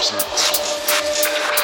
absence.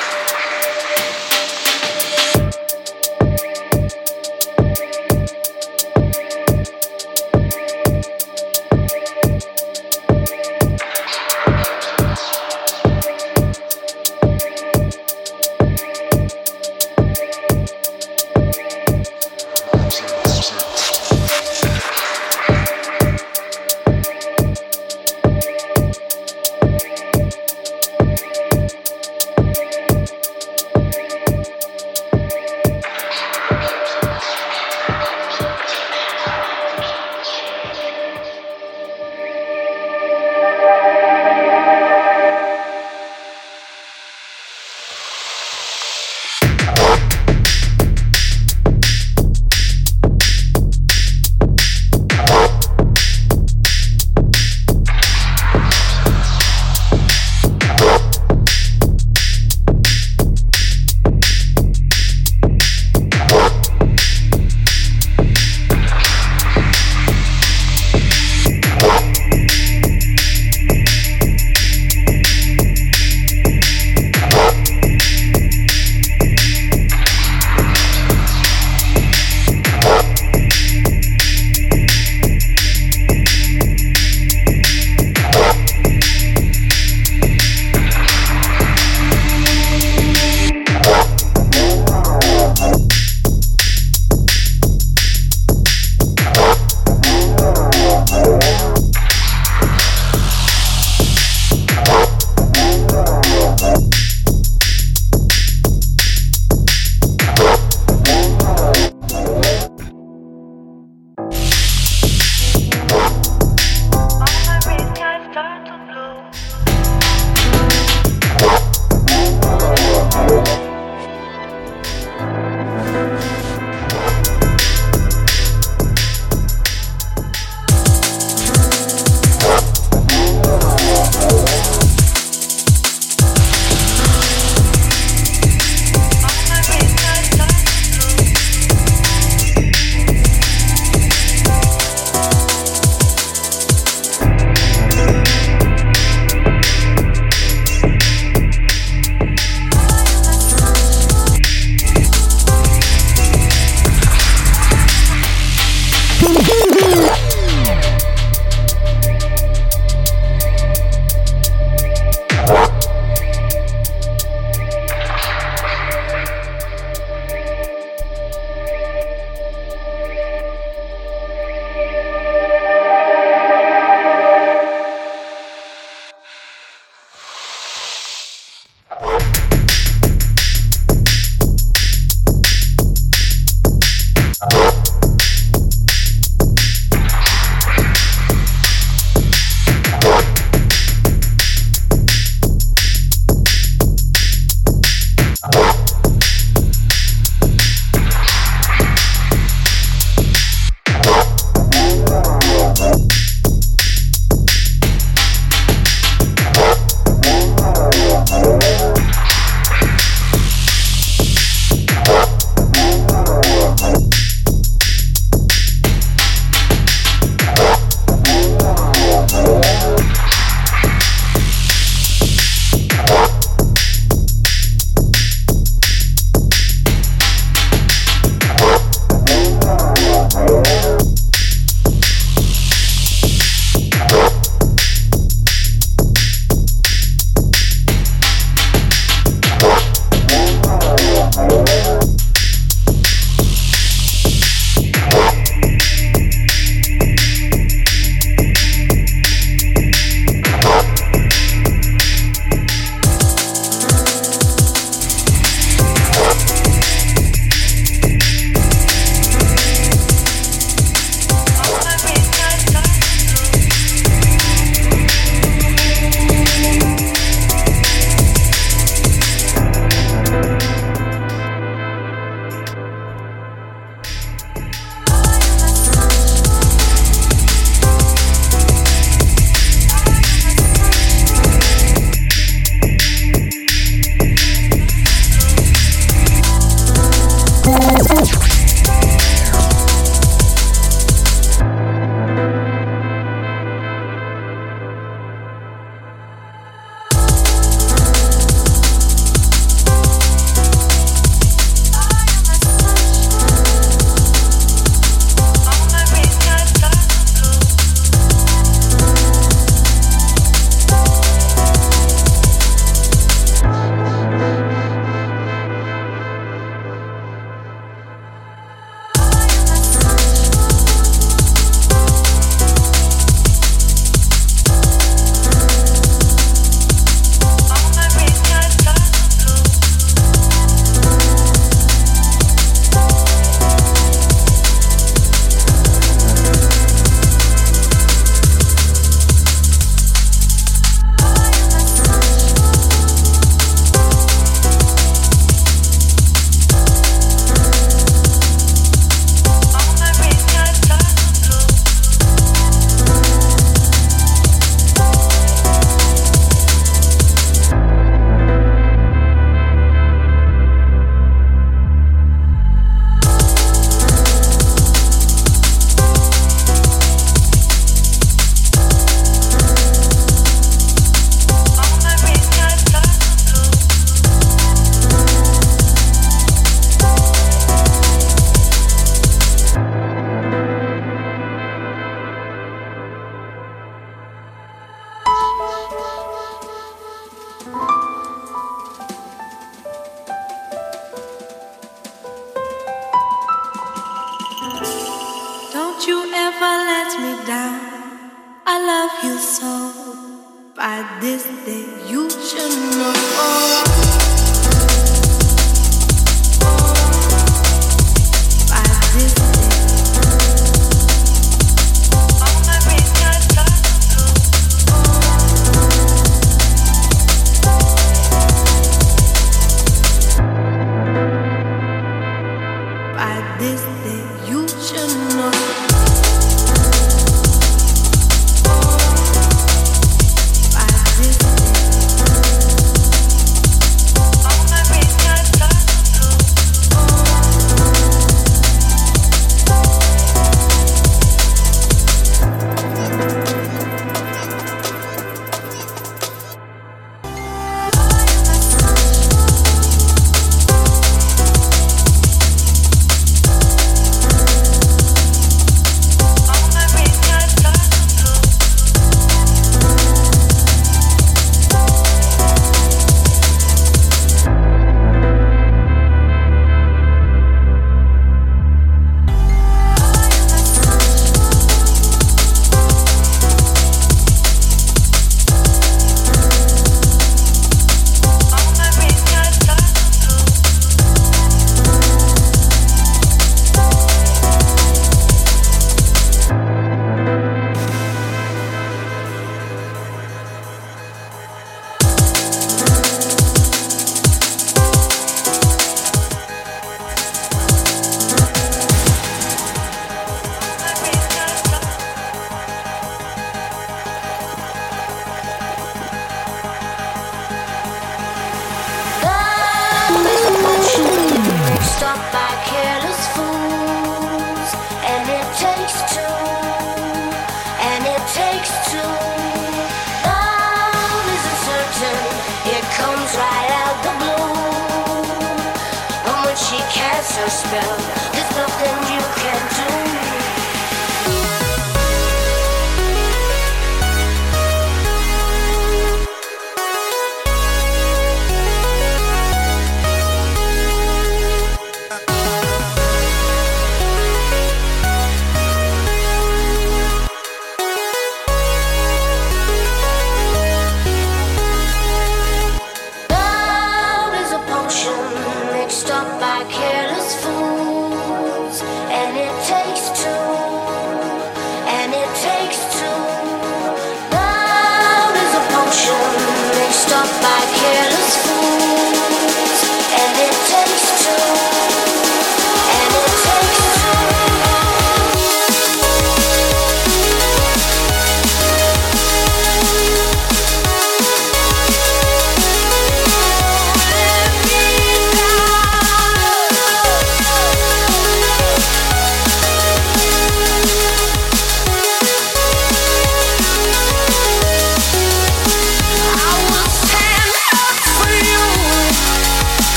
Mixed up by careless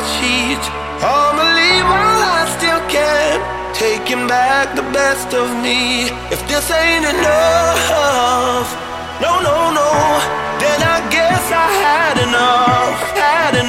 our sheets. Normally, while I still can, taking back the best of me. If this ain't enough, no, no, no, then I guess I had enough. Had enough.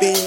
There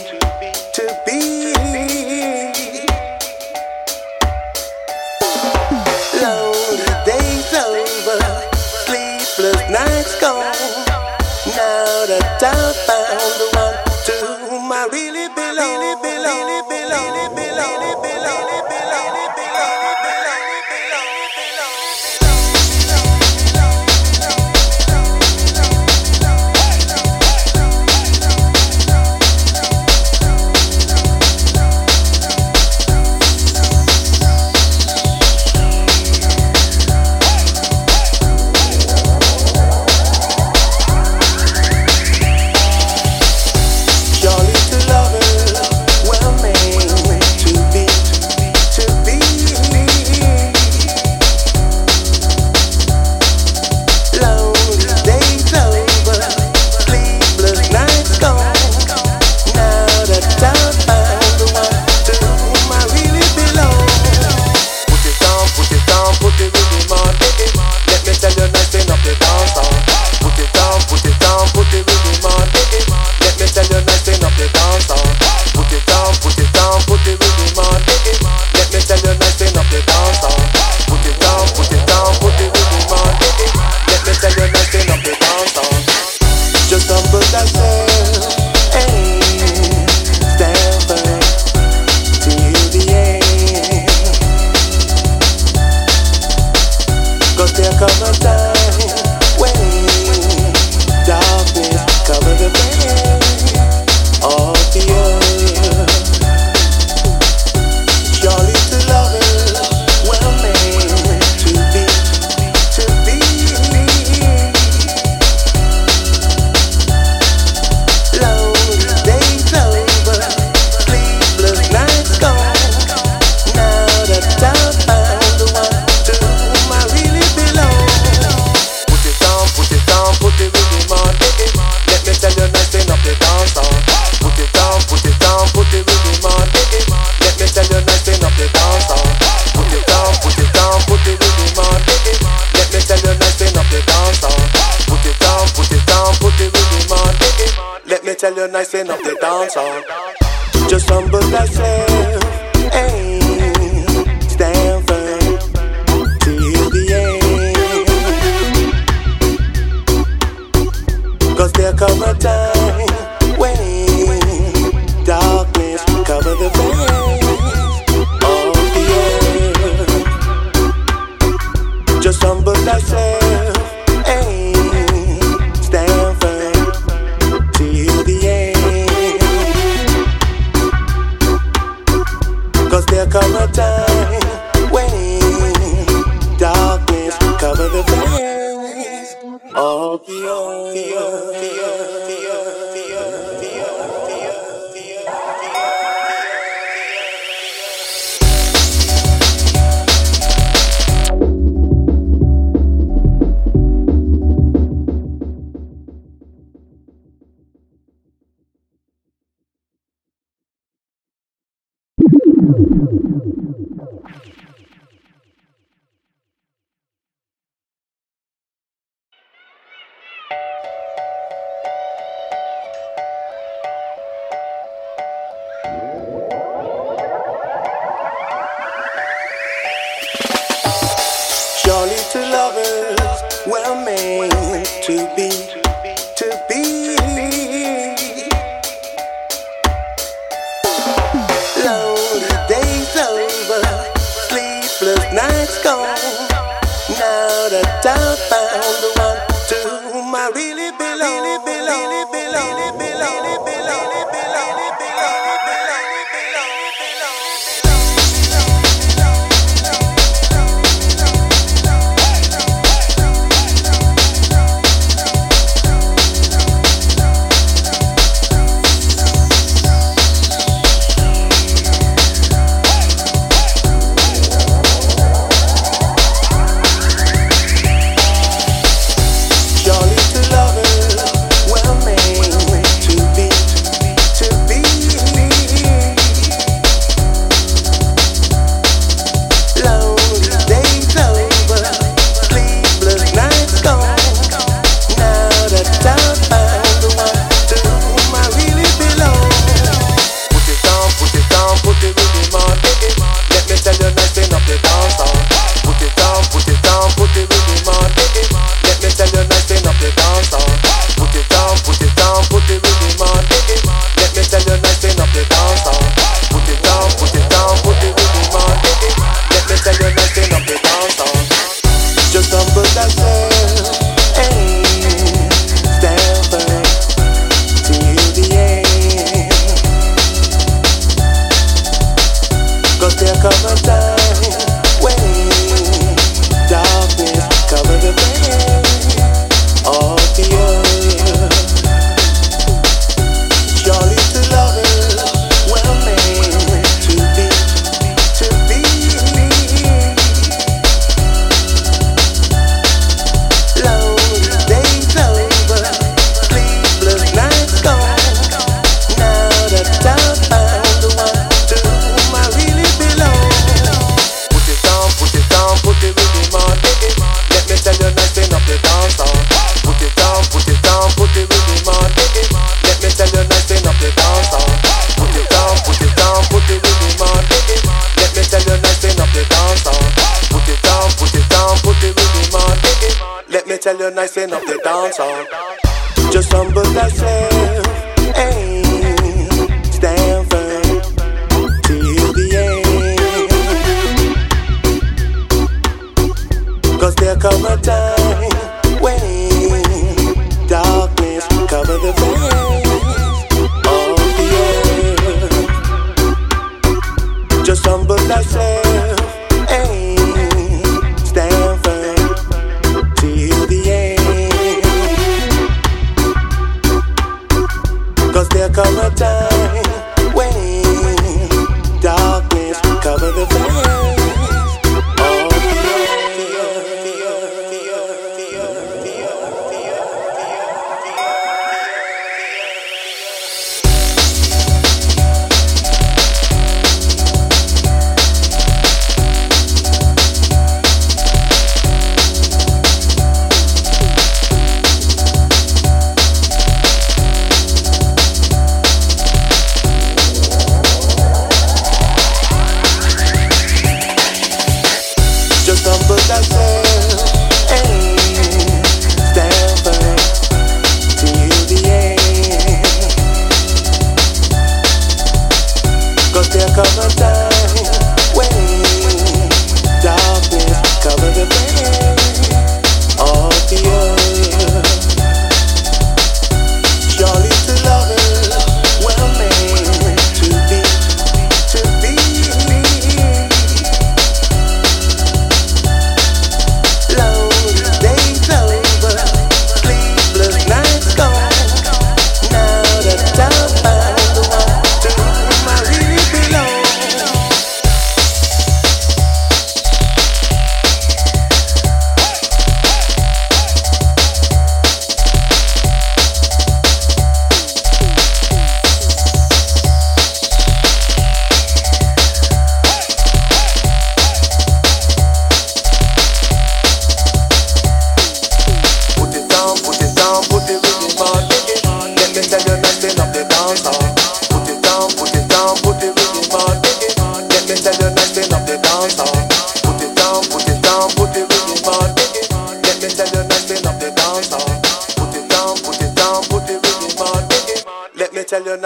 I send up the dance.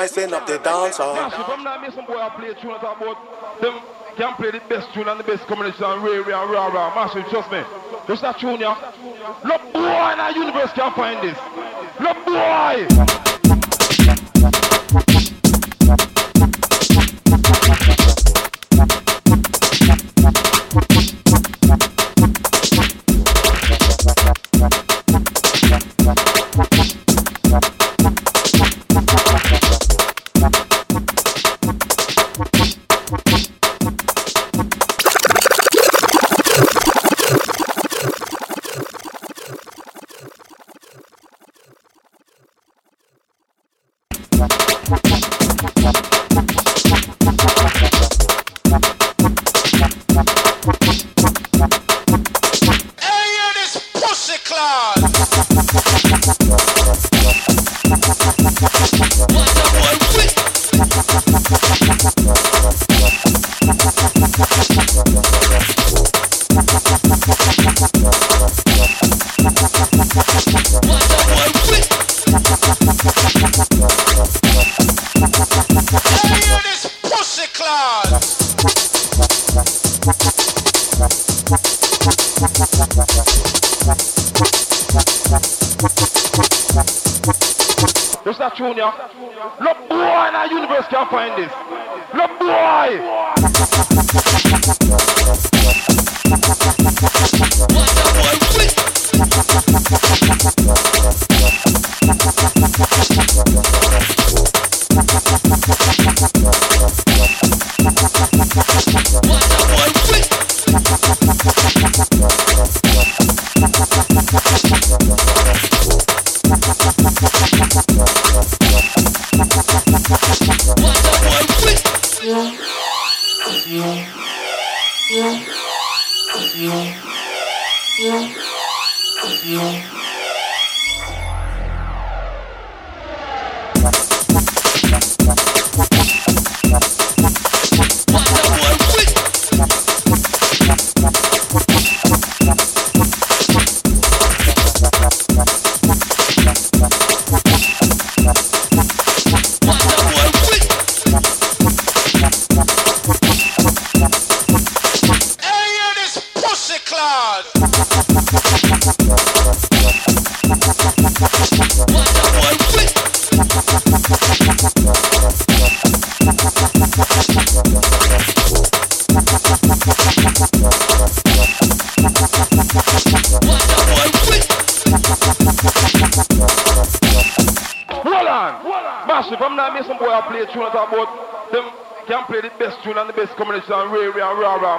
Girl, you're nice enough to dance on. Mash, if I'm not missing boy, I play tune about them can play the best tune and the best combination and Ray and Rah Rah. Massive, trust me. Just that tune, yeah. Look, boy, in our universe can find this. Look, boy. find this cloud.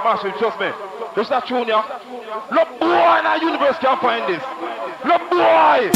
Massive, trust me. Just that tune, yeah. Look, boy, in our universe can find this. Look, boy.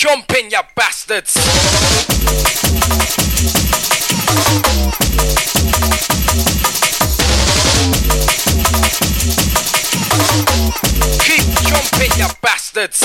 jumping, you bastards. Keep jumping, you bastards.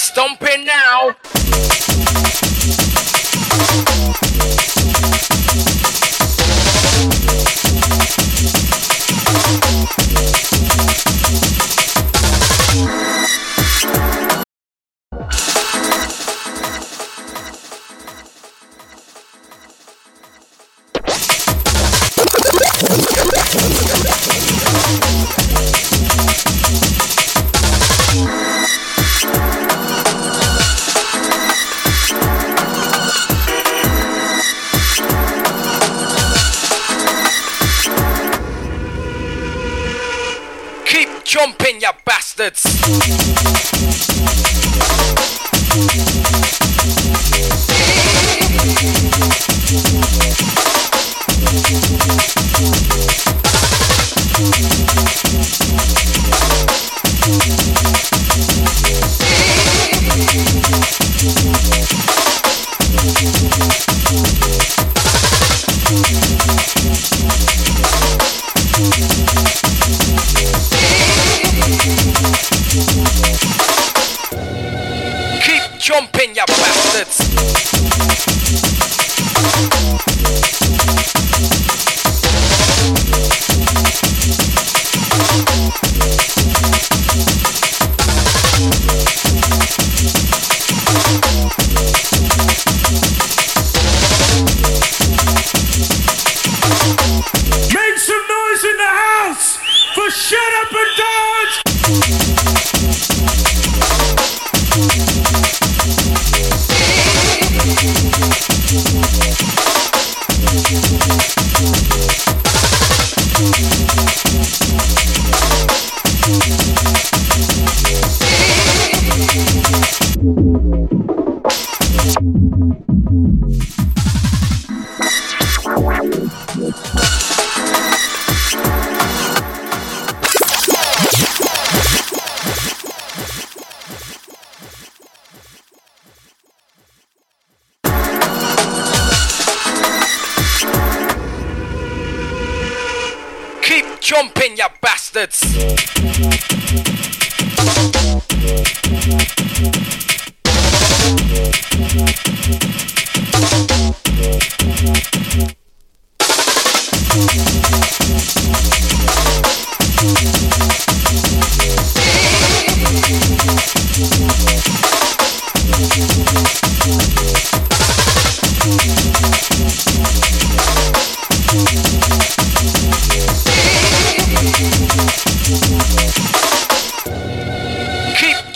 stomping now.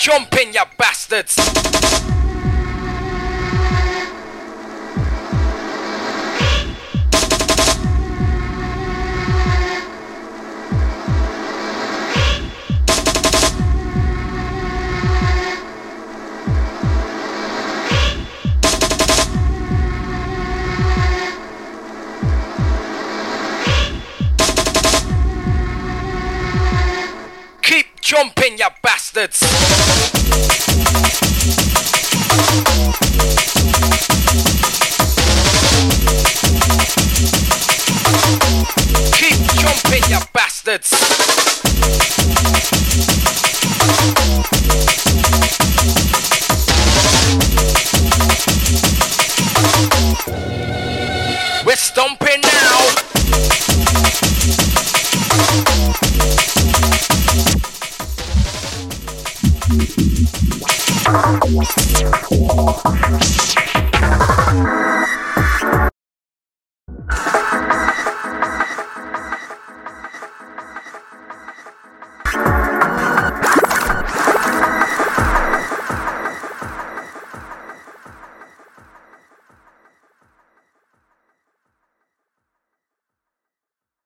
jumping, you bastards. jumping, you bastards. Keep jumping, you bastards.